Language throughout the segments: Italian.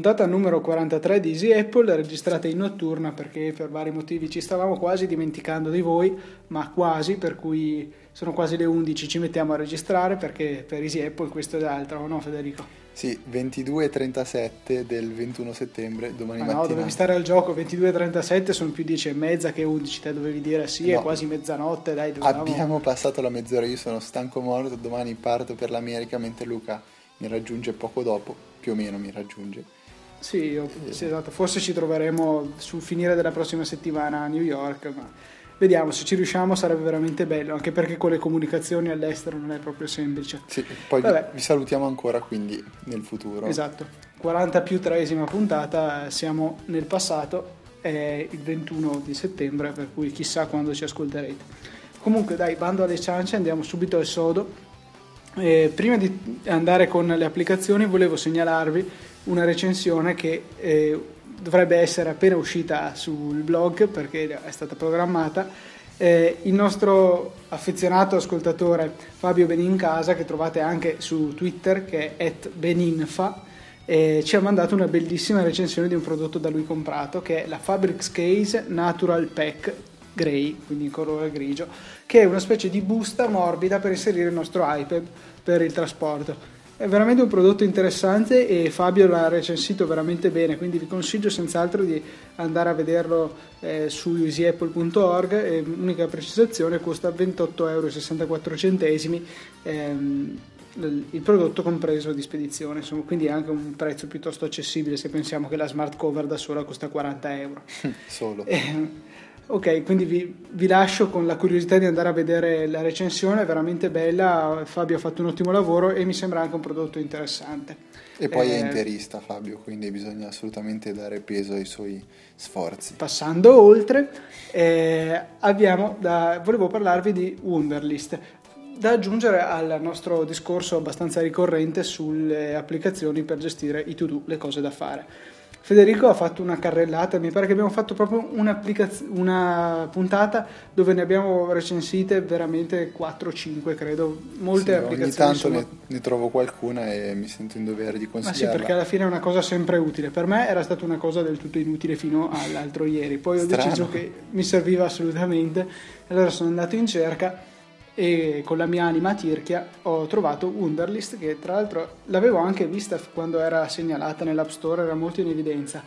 puntata numero 43 di Easy Apple, registrata in notturna perché per vari motivi ci stavamo quasi dimenticando di voi, ma quasi, per cui sono quasi le 11, ci mettiamo a registrare perché per Easy Apple questo ed altro, o no Federico? Sì, 22.37 del 21 settembre, domani ma mattina. no, dovevi stare al gioco, 22.37 sono più 10 e mezza che 11, te dovevi dire sì, No. è quasi mezzanotte, dai, dovevamo... Abbiamo passato la mezz'ora, io sono stanco morto, domani parto per l'America mentre Luca mi raggiunge poco dopo, più o meno mi raggiunge. Sì, io- sì, esatto. Forse ci troveremo sul finire della prossima settimana a New York, ma vediamo se ci riusciamo sarebbe veramente bello, anche perché con le comunicazioni all'estero non è proprio semplice. Sì, poi vi, Vabbè. vi salutiamo ancora quindi nel futuro. Esatto, 40 più tresima puntata, siamo nel passato, è il 21 di settembre, per cui chissà quando ci ascolterete. Comunque dai, bando alle ciance, andiamo subito al sodo. Eh, prima di andare con le applicazioni volevo segnalarvi una recensione che eh, dovrebbe essere appena uscita sul blog perché è stata programmata. Eh, il nostro affezionato ascoltatore Fabio Benincasa, che trovate anche su Twitter, che è @beninfa, eh, ci ha mandato una bellissima recensione di un prodotto da lui comprato che è la Fabrics Case Natural Pack Grey, quindi in colore grigio, che è una specie di busta morbida per inserire il nostro iPad per il trasporto. È veramente un prodotto interessante e Fabio l'ha recensito veramente bene, quindi vi consiglio senz'altro di andare a vederlo eh, su easyapple.org. E L'unica precisazione costa 28,64 euro ehm, il il prodotto compreso di spedizione, insomma, quindi è anche un prezzo piuttosto accessibile se pensiamo che la smart cover da sola costa 40 euro. Solo. Eh, ok, quindi vi, vi lascio con la curiosità di andare a vedere la recensione, è veramente bella, Fabio ha fatto un ottimo lavoro e mi sembra anche un prodotto interessante. E poi è Eh, interista Fabio, quindi bisogna assolutamente dare peso ai suoi sforzi. Passando oltre, eh, abbiamo da, volevo parlarvi di Wunderlist, da aggiungere al nostro discorso abbastanza ricorrente sulle applicazioni per gestire i to-do, le cose da fare. Federico ha fatto una carrellata, mi pare che abbiamo fatto proprio una puntata dove ne abbiamo recensite veramente 4-5, credo, molte Sì, ogni applicazioni. tanto insomma. ne, ne trovo qualcuna e mi sento in dovere di Ma sì, consigliarla. perché alla fine è una cosa sempre utile. Per me era stata una cosa del tutto inutile fino all'altro ieri. Poi ho Strano. deciso che mi serviva assolutamente. Allora sono andato in cerca e con la mia anima tirchia ho trovato Wunderlist che tra l'altro l'avevo anche vista quando era segnalata nell'App Store, era molto in evidenza.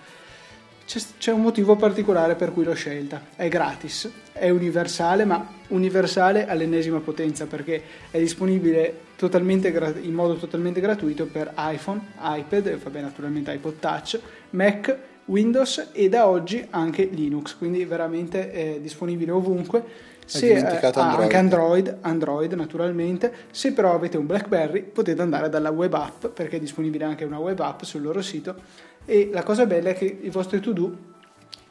C'è, c'è un motivo particolare per cui l'ho scelta. È gratis, è universale, ma universale all'ennesima potenza perché è disponibile gra- in modo totalmente gratuito per iPhone, iPad, vabbè, naturalmente iPod Touch, Mac, Windows e da oggi anche Linux, quindi veramente è disponibile ovunque. Se, dimenticato ah, Android. anche Android, Android naturalmente. Se però avete un BlackBerry potete andare dalla web app perché è disponibile anche una web app sul loro sito e la cosa bella è che i vostri to-do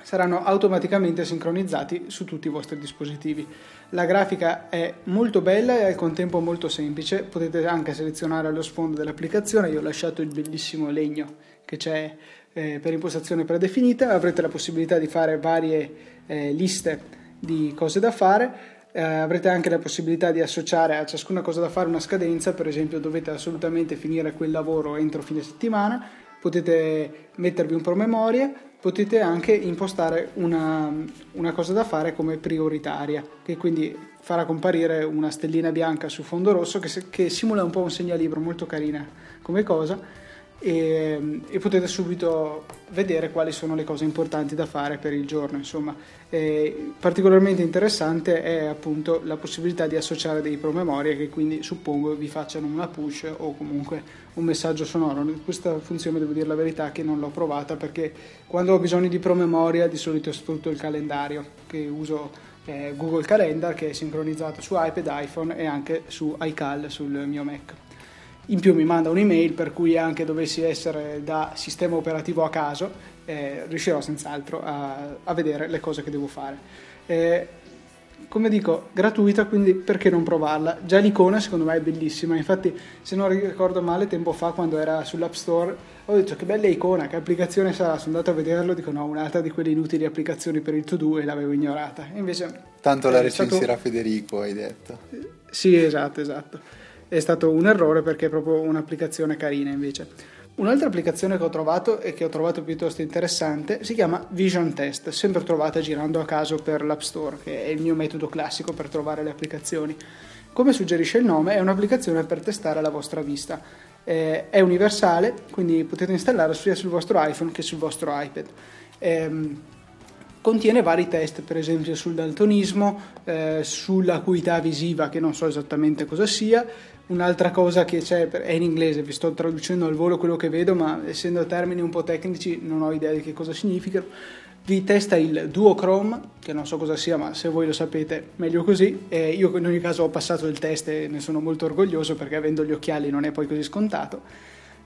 saranno automaticamente sincronizzati su tutti i vostri dispositivi. La grafica è molto bella e al contempo molto semplice, potete anche selezionare lo sfondo dell'applicazione, io ho lasciato il bellissimo legno che c'è eh, per impostazione predefinita, avrete la possibilità di fare varie eh, liste di cose da fare, eh, avrete anche la possibilità di associare a ciascuna cosa da fare una scadenza, per esempio dovete assolutamente finire quel lavoro entro fine settimana, potete mettervi un promemoria, potete anche impostare una, una cosa da fare come prioritaria, che quindi farà comparire una stellina bianca su fondo rosso che, che simula un po' un segnalibro molto carina come cosa. E, e potete subito vedere quali sono le cose importanti da fare per il giorno. Insomma, Eh, particolarmente interessante è appunto la possibilità di associare dei promemoria che quindi suppongo vi facciano una push o comunque un messaggio sonoro. Questa funzione devo dire la verità che non l'ho provata perché quando ho bisogno di promemoria di solito sfrutto il calendario che uso eh, Google Calendar che è sincronizzato su iPad, iPhone e anche su iCal sul mio Mac. In più mi manda un'email per cui anche dovessi essere da sistema operativo a caso, eh, riuscirò senz'altro a, a vedere le cose che devo fare. Eh, come dico, gratuita, quindi perché non provarla? Già l'icona secondo me è bellissima, infatti se non ricordo male tempo fa quando era sull'App Store ho detto che bella icona, che applicazione sarà? Sono andato a vederlo, dico no, un'altra di quelle inutili applicazioni per il to-do e l'avevo ignorata. Invece Tanto la stato- recensirà Federico, hai detto. sì, esatto, esatto. È stato un errore perché è proprio un'applicazione carina invece. Un'altra applicazione che ho trovato e che ho trovato piuttosto interessante si chiama Vision Test, sempre trovata girando a caso per l'App Store, che è il mio metodo classico per trovare le applicazioni. Come suggerisce il nome, è un'applicazione per testare la vostra vista. Eh, è universale, quindi potete installarla sia sul vostro iPhone che sul vostro iPad. Eh, contiene vari test, per esempio sul daltonismo, eh, sull'acuità visiva, che non so esattamente cosa sia, Un'altra cosa che c'è è in inglese, vi sto traducendo al volo quello che vedo, ma essendo termini un po' tecnici non ho idea di che cosa significano. Vi testa il duochrome, che non so cosa sia, ma se voi lo sapete meglio così. E io in ogni caso ho passato il test e ne sono molto orgoglioso perché avendo gli occhiali non è poi così scontato.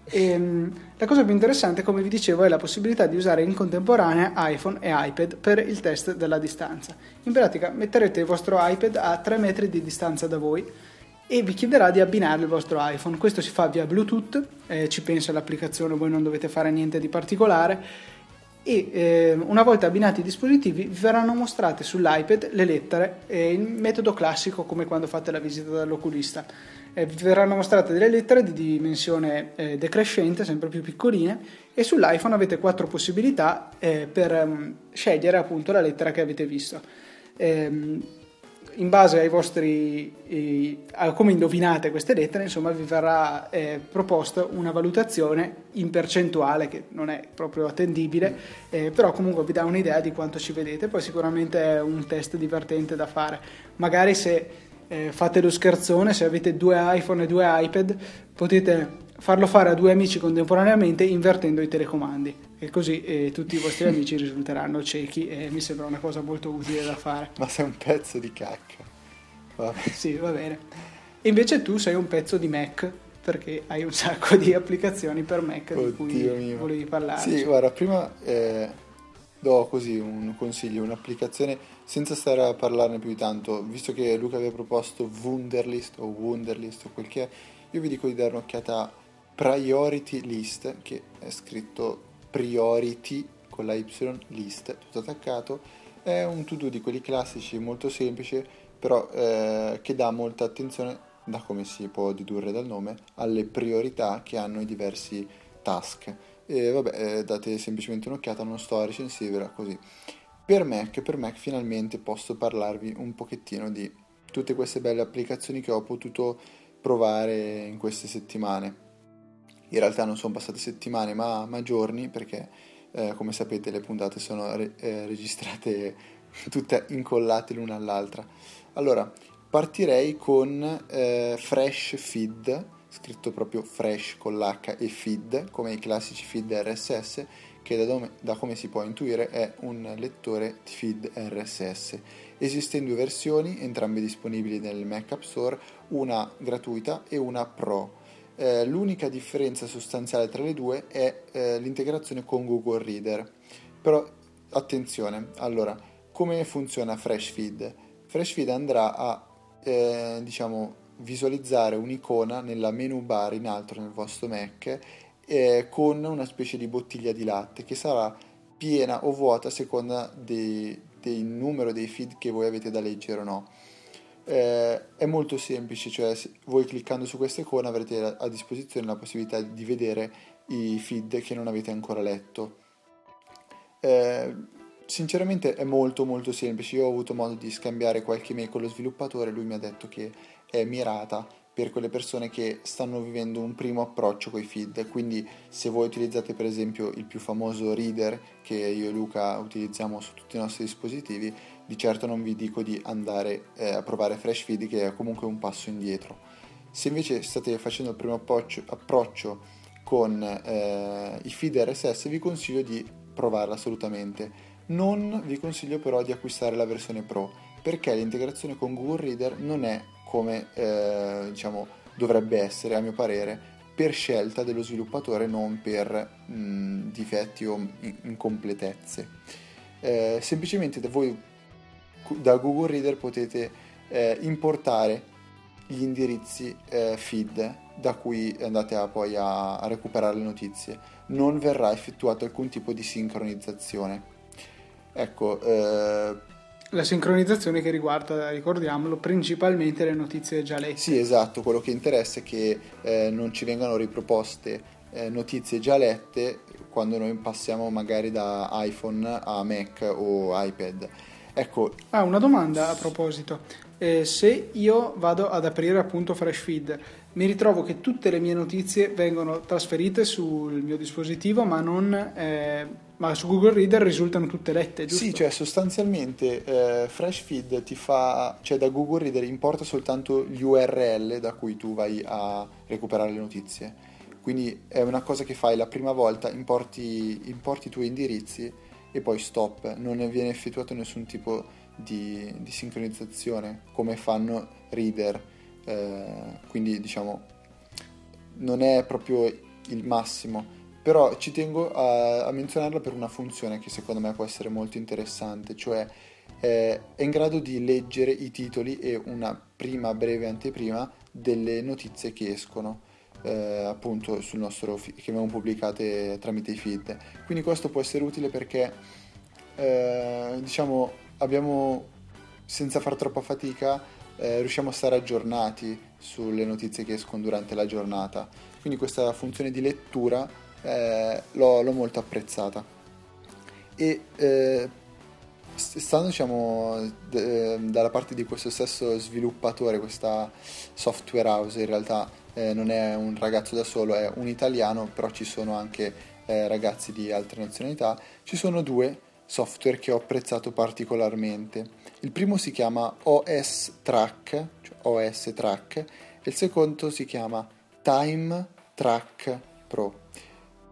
E, ehm, la cosa più interessante, come vi dicevo, è la possibilità di usare in contemporanea iPhone e iPad per il test della distanza. In pratica metterete il vostro iPad a 3 metri di distanza da voi e vi chiederà di abbinare il vostro iPhone. Questo si fa via Bluetooth, eh, ci pensa l'applicazione, voi non dovete fare niente di particolare e eh, una volta abbinati i dispositivi vi verranno mostrate sull'iPad le lettere eh, in metodo classico come quando fate la visita dall'oculista. Eh, vi verranno mostrate delle lettere di dimensione eh, decrescente, sempre più piccoline e sull'iPhone avete quattro possibilità eh, per um, scegliere appunto la lettera che avete visto. In base ai vostri, eh, a come indovinate queste lettere, insomma, vi verrà eh, proposta una valutazione in percentuale che non è proprio attendibile, eh, però comunque vi dà un'idea di quanto ci vedete. Poi sicuramente è un test divertente da fare. Magari se eh, fate lo scherzone, se avete due iPhone e due iPad, potete farlo fare a due amici contemporaneamente invertendo i telecomandi e così eh, tutti i vostri amici risulteranno ciechi e mi sembra una cosa molto utile da fare. Ma sei un pezzo di cacca. Vabbè. Sì, va bene. E invece tu sei un pezzo di Mac perché hai un sacco di applicazioni per Mac Oddio di cui mio. volevi parlare. Sì, guarda, prima eh, do così un consiglio, un'applicazione senza stare a parlarne più di tanto, visto che Luca aveva proposto Wunderlist o Wunderlist o quel che è, io vi dico di dare un'occhiata Priority List, che è scritto Priority con la Y List, tutto attaccato. È un to-do di quelli classici, molto semplice, però eh, che dà molta attenzione, da come si può dedurre dal nome, alle priorità che hanno i diversi task. E vabbè, eh, date semplicemente un'occhiata, non sto a recensirvela così. Per Mac, per Mac finalmente posso parlarvi un pochettino di tutte queste belle applicazioni che ho potuto provare in queste settimane in realtà non sono passate settimane ma, ma giorni perché eh, come sapete le puntate sono re- eh, registrate tutte incollate l'una all'altra. Allora, partirei con eh, Fresh Feed, scritto proprio Fresh con l'H e Feed, come i classici feed RSS, che da, dome, da come si può intuire è un lettore feed RSS. Esistono due versioni, entrambe disponibili nel Mac App Store, una gratuita e una Pro eh, l'unica differenza sostanziale tra le due è eh, l'integrazione con Google Reader. Però attenzione, allora, come funziona FreshFeed? FreshFeed andrà a eh, diciamo, visualizzare un'icona nella menu bar in alto nel vostro Mac eh, con una specie di bottiglia di latte che sarà piena o vuota a seconda del numero dei feed che voi avete da leggere o no eh, è molto semplice, cioè voi cliccando su questa icona avrete a, disposizione la possibilità di vedere i feed che non avete ancora letto. Eh, sinceramente è molto molto semplice, io ho avuto modo di scambiare qualche mail con lo sviluppatore, lui mi ha detto che è mirata per quelle persone che stanno vivendo un primo approccio con i feed, quindi se voi utilizzate per esempio il più famoso reader che io e Luca utilizziamo su tutti i nostri dispositivi, di certo non vi dico di andare eh, a provare Fresh Feed che è comunque un passo indietro. Se invece state facendo il primo approccio, approccio con eh, i feed RSS vi consiglio di provarla assolutamente. Non vi consiglio però di acquistare la versione Pro perché l'integrazione con Google Reader non è come eh, diciamo, dovrebbe essere a mio parere per scelta dello sviluppatore non per mh, difetti o incompletezze. Eh, semplicemente voi da Google Reader potete eh, importare gli indirizzi eh, feed da cui andate a, poi a, a, recuperare le notizie. Non verrà effettuato alcun tipo di sincronizzazione. Ecco, eh, la sincronizzazione che riguarda, ricordiamolo, principalmente le notizie già lette. Sì, esatto, quello che interessa è che eh, non ci vengano riproposte eh, notizie già lette quando noi passiamo magari da iPhone a Mac o iPad. Ecco. Ah, una domanda a proposito. Eh, se io vado ad aprire appunto Fresh Feed, mi ritrovo che tutte le mie notizie vengono trasferite sul mio dispositivo, ma, non, eh, ma su Google Reader risultano tutte lette, giusto? Sì, cioè sostanzialmente eh, Fresh Feed ti fa, cioè da Google Reader importa soltanto gli URL da cui tu vai a recuperare le notizie. Quindi è una cosa che fai la prima volta, importi, importi i tuoi indirizzi e poi stop, non viene effettuato nessun tipo di, di sincronizzazione come fanno Reader eh, quindi diciamo non è proprio il massimo, però ci tengo a, a, menzionarla per una funzione che secondo me può essere molto interessante, cioè eh, è in grado di leggere i titoli e una prima breve anteprima delle notizie che escono. Eh, appunto sul nostro che vengono pubblicate tramite i feed quindi questo può essere utile perché eh, diciamo abbiamo senza far troppa fatica eh, riusciamo a stare aggiornati sulle notizie che escono durante la giornata. Quindi questa funzione di lettura eh, l'ho, l'ho, molto apprezzata. E eh, stando diciamo, d- dalla parte di questo stesso sviluppatore, questa software house in realtà eh, non è un ragazzo da solo, è un italiano, però ci sono anche eh, ragazzi di altre nazionalità, ci sono due software che ho apprezzato particolarmente. Il primo si chiama OS Track, cioè OS Track, e il secondo si chiama Time Track Pro.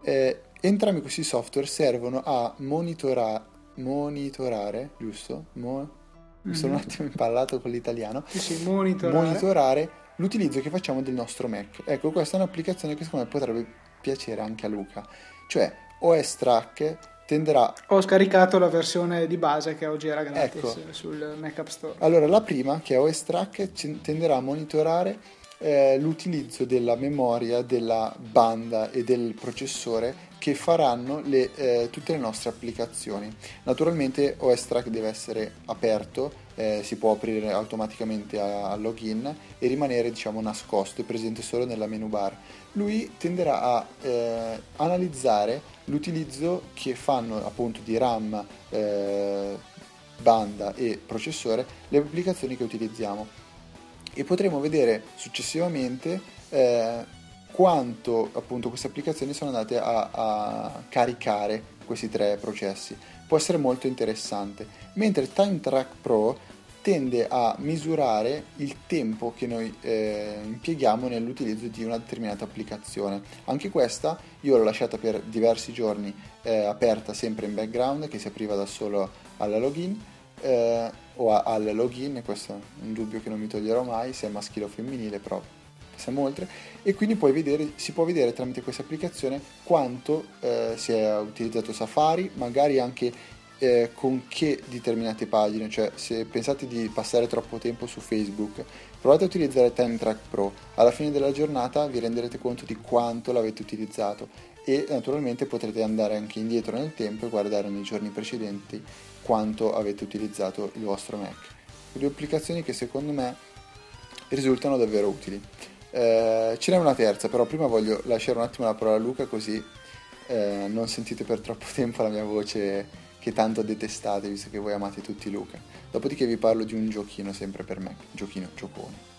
Eh, entrambi questi software servono a monitora- monitorare, giusto? Mo- mi sono un mm-hmm. attimo impallato con l'italiano. Sì, sì, monitorare. monitorare l'utilizzo che facciamo del nostro Mac. Ecco, questa è un'applicazione che secondo me potrebbe piacere anche a Luca. Cioè, OS Track tenderà... Ho scaricato la versione di base che oggi era gratis ecco. sul Mac App Store. Allora, la prima, che è OS Track, tenderà a monitorare eh, l'utilizzo della memoria, della banda e del processore che faranno le, eh, tutte le nostre applicazioni. Naturalmente OS Track deve essere aperto, eh, si può aprire automaticamente al login e rimanere diciamo nascosto e presente solo nella menu bar. Lui tenderà a eh, analizzare l'utilizzo che fanno appunto di RAM, eh, banda e processore le applicazioni che utilizziamo e potremo vedere successivamente eh, quanto appunto queste applicazioni sono andate a, a, caricare questi tre processi. Può essere molto interessante. Mentre Time Track Pro tende a misurare il tempo che noi eh, impieghiamo nell'utilizzo di una determinata applicazione. Anche questa io l'ho lasciata per diversi giorni eh, aperta sempre in background che si apriva da solo alla login eh, o a, al login, questo è un dubbio che non mi toglierò mai se è maschile o femminile, però passiamo oltre e quindi vedere, si può vedere tramite questa applicazione quanto eh, si è utilizzato Safari, magari anche eh, con che determinate pagine, cioè se pensate di passare troppo tempo su Facebook, provate a utilizzare Time Track Pro, alla fine della giornata vi renderete conto di quanto l'avete utilizzato e naturalmente potrete andare anche indietro nel tempo e guardare nei giorni precedenti quanto avete utilizzato il vostro Mac. Due applicazioni che secondo me risultano davvero utili. Eh, ce n'è una terza, però prima voglio lasciare un attimo la parola a Luca così eh, non sentite per troppo tempo la mia voce che tanto detestate visto che voi amate tutti Luca. Dopodiché vi parlo di un giochino sempre per me, giochino, giocone.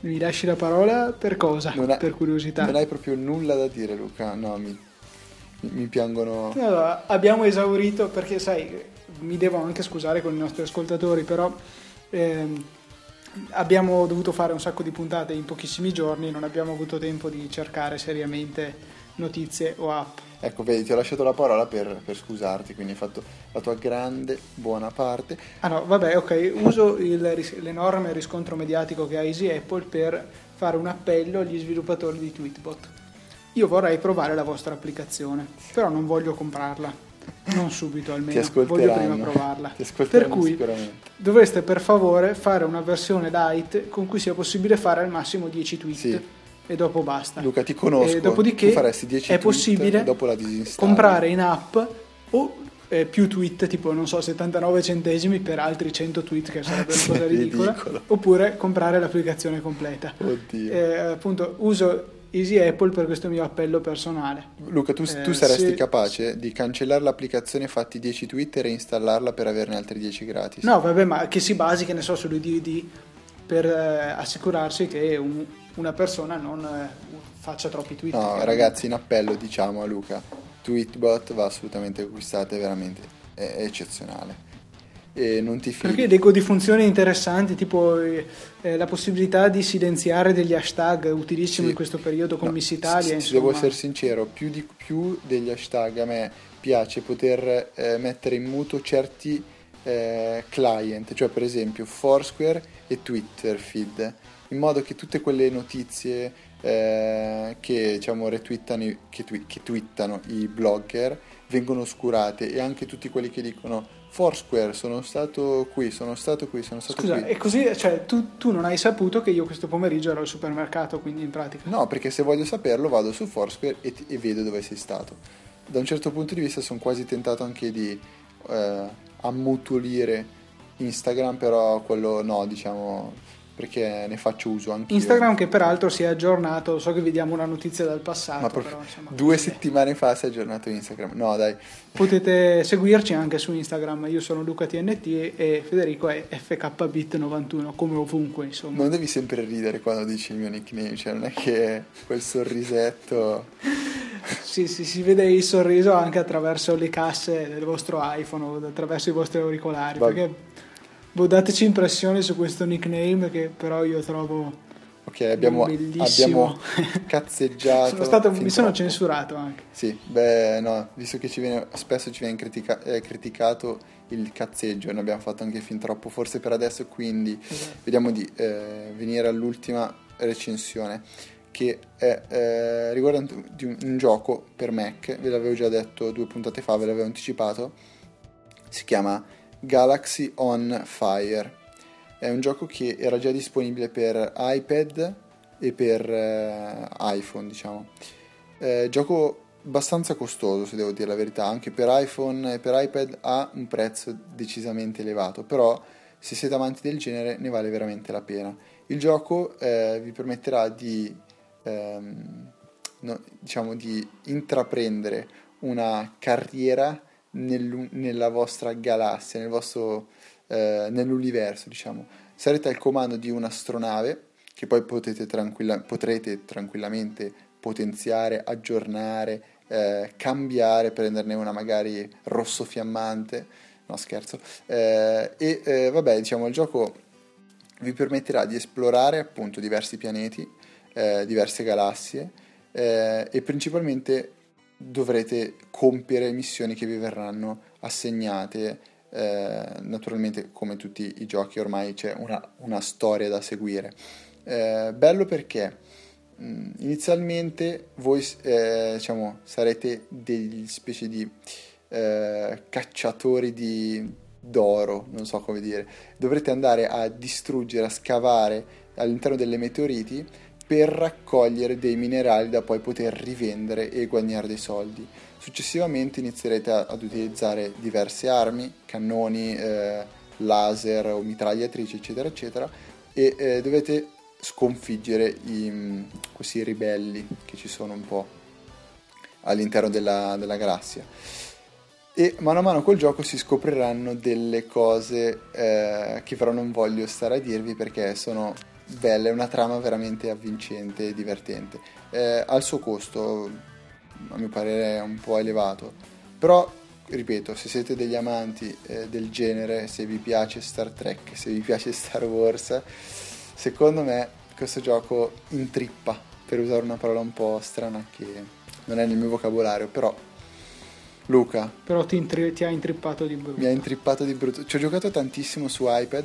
Mi lasci la parola per cosa? Non per curiosità. Non hai proprio nulla da dire Luca, no, mi, mi piangono... Allora, abbiamo esaurito perché sai, mi devo anche scusare con i nostri ascoltatori, però... Ehm, abbiamo dovuto fare un sacco di puntate in pochissimi giorni, non abbiamo avuto tempo di cercare seriamente notizie o app. Ecco, vedi, ti ho lasciato la parola per, per, scusarti, quindi hai fatto la tua grande buona parte. Ah no, vabbè, ok, uso il, l'enorme riscontro mediatico che ha Easy Apple per fare un appello agli sviluppatori di Tweetbot. Io vorrei provare la vostra applicazione, però non voglio comprarla. Non subito almeno, voglio prima provarla. per cui dovreste per favore fare una versione light con cui sia possibile fare al massimo 10 tweet. Sì e dopo basta. Luca, ti conosco. E dopodiché faresti 10 è possibile comprare in app o eh, più tweet, tipo non so, 79 centesimi per altri 100 tweet, che sarebbe una cosa ridicola, Ridicolo. oppure comprare l'applicazione completa. Oddio. Eh, appunto, uso Easy Apple per questo mio appello personale. Luca, tu, eh, tu saresti se- capace di cancellare l'applicazione fatti 10 tweet e reinstallarla per averne altri 10 gratis? No, vabbè, ma che si basi, che ne so, sull'UDD per eh, assicurarsi che un- una persona non eh, faccia troppi tweet. No, ragazzi, in appello diciamo a Luca, Tweetbot va assolutamente veramente è, è eccezionale. E non ti fidi. Perché dico di funzioni interessanti, tipo eh, eh, la possibilità di silenziare degli hashtag, utilissimo Sì. in questo periodo con No, Miss Italia. se- devo essere sincero, più, di- più degli hashtag a me piace poter eh, mettere in muto certi eh, client, cioè per esempio Foursquare e Twitter feed, in modo che tutte quelle notizie eh, che diciamo retweetano, i- che, twi- che twittano i blogger vengono oscurate e anche tutti quelli che dicono Foursquare sono stato qui, sono stato qui, sono stato Scusa, qui. e così cioè, tu, tu non hai saputo che io questo pomeriggio ero al supermercato, quindi in pratica. No, perché se voglio saperlo vado su Foursquare e, ti- e vedo dove sei stato. Da un certo punto di vista sono quasi tentato anche di eh, ammutolire Instagram, però quello no, diciamo, perché ne faccio uso anche Instagram che peraltro si è aggiornato, so che vediamo una notizia dal passato, Ma proprio però, insomma, due sì. settimane fa si è aggiornato Instagram. No, dai. Potete seguirci anche su Instagram, io sono Luca TNT e Federico è FKBit91, come ovunque insomma. Non devi sempre ridere quando dici il mio nickname, cioè non è che quel sorrisetto... Sì, sì, si vede il sorriso anche attraverso le casse del vostro iPhone o attraverso i vostri auricolari, Va- perché boh, dateci impressioni su questo nickname che però io trovo Ok, abbiamo, abbiamo cazzeggiato. sono stato, mi sono troppo. censurato anche. Sì, beh, no, visto che ci viene, spesso ci viene critica- eh, criticato il cazzeggio, ne abbiamo fatto anche fin troppo, forse per adesso, quindi Esatto. vediamo di eh, venire all'ultima recensione, che è eh, riguardante un, un gioco per Mac, ve l'avevo già detto due puntate fa, ve l'avevo anticipato, si chiama Galaxy on Fire. È un gioco che era già disponibile per iPad e per eh, iPhone, diciamo. Eh, gioco abbastanza costoso, se devo dire la verità, anche per iPhone e per iPad ha un prezzo decisamente elevato, però se siete amanti del genere ne vale veramente la pena. Il gioco eh, vi permetterà di, ehm, no, diciamo, di intraprendere una carriera nell'u- nella vostra galassia, nel vostro, eh, nell'universo, diciamo. Sarete al comando di un'astronave che poi tranquilla- potrete tranquillamente potenziare, aggiornare, eh, cambiare, prenderne una magari rosso fiammante, no scherzo, Eh, e eh, vabbè diciamo il gioco vi permetterà di esplorare appunto diversi pianeti, eh, diverse galassie eh, e principalmente dovrete compiere missioni che vi verranno assegnate. eh, naturalmente, come tutti i giochi, ormai c'è una, una storia da seguire. Eh, bello perché mh, inizialmente voi eh, diciamo, sarete degli specie di eh, cacciatori di d'oro, non so come dire. Dovrete andare a distruggere, a scavare all'interno delle meteoriti per raccogliere dei minerali da poi poter rivendere e guadagnare dei soldi. Successivamente inizierete ad utilizzare diverse armi, cannoni, eh, laser o mitragliatrici, eccetera, eccetera, e eh, dovete sconfiggere i, mh, questi ribelli che ci sono un po' all'interno della, della galassia. E mano a mano col gioco si scopriranno delle cose eh, che però non voglio stare a dirvi perché sono belle, è una trama veramente avvincente e divertente. Eh, al suo costo, a mio parere, è un po' elevato, però ripeto, se siete degli amanti eh, del genere, se vi piace Star Trek, se vi piace Star Wars, secondo me questo gioco intrippa, per usare una parola un po' strana che non è nel mio vocabolario, però Luca, Però ti, intri- ti ha intrippato di brutto. mi ha intrippato di brutto. Ci ho giocato tantissimo su iPad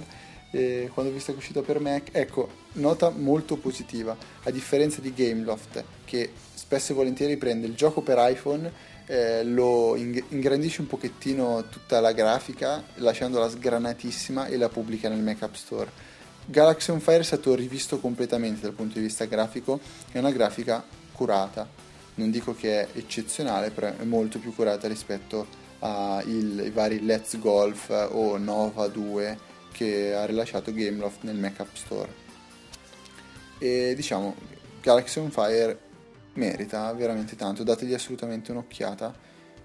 e quando ho visto che è uscito per Mac, ecco, nota molto positiva, a differenza di Gameloft che spesso e volentieri prende il gioco per iPhone, eh, lo ing- ingrandisce un pochettino tutta la grafica, lasciandola sgranatissima e la pubblica nel Mac App Store. Galaxy on Fire è stato rivisto completamente dal punto di vista grafico, è una grafica curata. Non dico che è eccezionale, però è molto più curata rispetto ai vari Let's Golf o Nova 2 che ha rilasciato Gameloft nel Mac App Store. E diciamo, Galaxy on Fire merita veramente tanto, dategli assolutamente un'occhiata,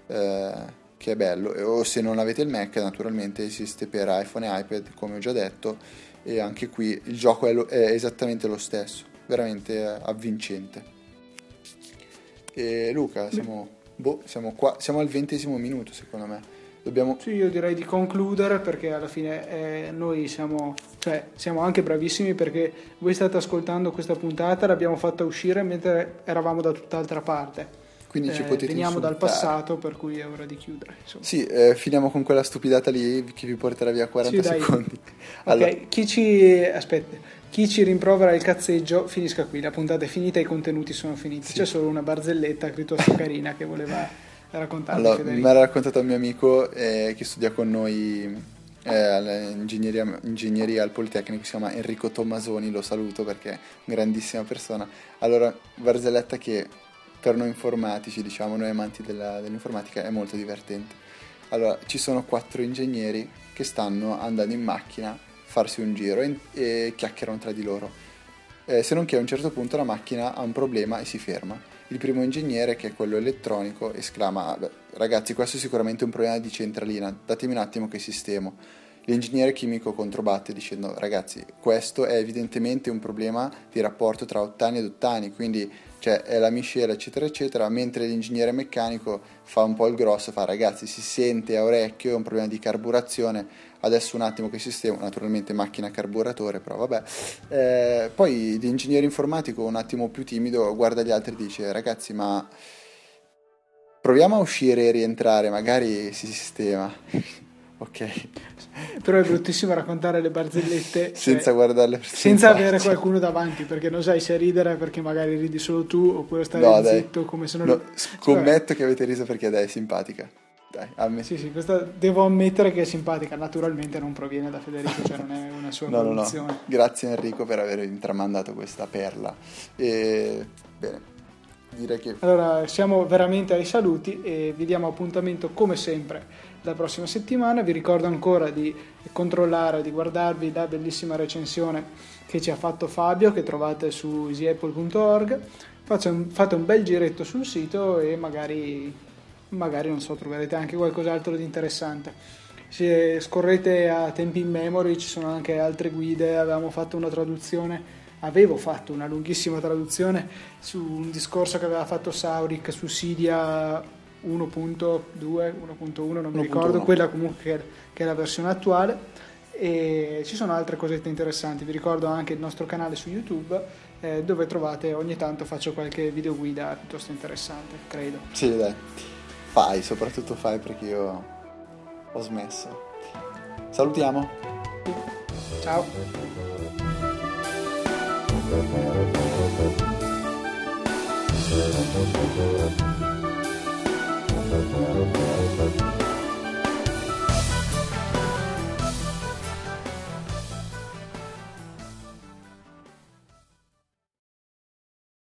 eh, che è bello. O se non avete il Mac, naturalmente esiste per iPhone e iPad, come ho già detto, e anche qui il gioco è, lo, è esattamente lo stesso, veramente avvincente. E Luca, siamo, boh, siamo, qua, siamo al ventesimo minuto secondo me. Dobbiamo... Sì, io direi di concludere perché alla fine eh, noi siamo, cioè, siamo anche bravissimi perché voi state ascoltando questa puntata, l'abbiamo fatta uscire mentre eravamo da tutt'altra parte. Quindi ci Eh, potete veniamo dal insultare. passato, per cui è ora di chiudere. insomma. Sì, eh, finiamo con quella stupidata lì che vi porterà via 40 Sì, secondi. Ok, Allora, chi ci aspetta, chi ci rimprovera il cazzeggio finisca qui, la puntata è finita, i contenuti sono finiti. Sì. C'è solo una barzelletta piuttosto carina che voleva raccontarvi allora, Federico. me l'ha raccontato un mio amico eh, che studia con noi eh, all'ingegneria ingegneria al Politecnico, si chiama Enrico Tommasoni, lo saluto perché è grandissima persona. Allora, barzelletta che per noi informatici, diciamo, noi amanti della- dell'informatica, è molto divertente. Allora, ci sono quattro ingegneri che stanno andando in macchina a farsi un giro e, e chiacchierano tra di loro. Eh, se non che a un certo punto la macchina ha un problema e si ferma. Il primo ingegnere, che è quello elettronico, esclama: "Ah, beh, Ragazzi, questo è sicuramente un problema di centralina, datemi un attimo che sistemo. L'ingegnere chimico controbatte dicendo: Ragazzi, questo è evidentemente un problema di rapporto tra ottani ed ottani, quindi cioè, è la miscela, eccetera, eccetera. Mentre l'ingegnere meccanico fa un po' il grosso, fa: Ragazzi, si sente a orecchio, è un problema di carburazione. Adesso un attimo che sistemo, naturalmente macchina carburatore, però vabbè. Eh, poi l'ingegnere informatico, un attimo più timido, guarda gli altri e dice: Ragazzi, ma proviamo a uscire e rientrare, magari si sistema. Ok, Però è bruttissimo raccontare le barzellette cioè, senza guardare le persone. senza faccia. avere qualcuno davanti, perché non sai se ridere perché magari ridi solo tu oppure stare No, dai. zitto come se non... No, scommetto che avete riso perché dai, è simpatica. Dai. Sì, sì, questa devo ammettere che è simpatica, naturalmente non proviene da Federico, cioè non è una sua No, no, no. produzione. Grazie Enrico per aver intramandato questa perla. E bene, direi che Allora, siamo veramente ai saluti e vi diamo appuntamento come sempre la prossima settimana. Vi ricordo ancora di controllare, di guardarvi la bellissima recensione che ci ha fatto Fabio, che trovate su easyapple.org. Fate un bel giretto sul sito e magari, magari, non so, troverete anche qualcos'altro di interessante. Se scorrete a tempi in memory ci sono anche altre guide, avevamo fatto una traduzione, avevo fatto una lunghissima traduzione su un discorso che aveva fatto Sauric su Cydia 1.2, 1.1, non mi 1.1. ricordo, quella comunque che, che è la versione attuale e ci sono altre cosette interessanti, vi ricordo anche il nostro canale su YouTube eh, dove trovate ogni tanto faccio qualche video guida piuttosto interessante, credo. Sì, dai. Fai, soprattutto fai perché io ho smesso. Salutiamo. Ciao!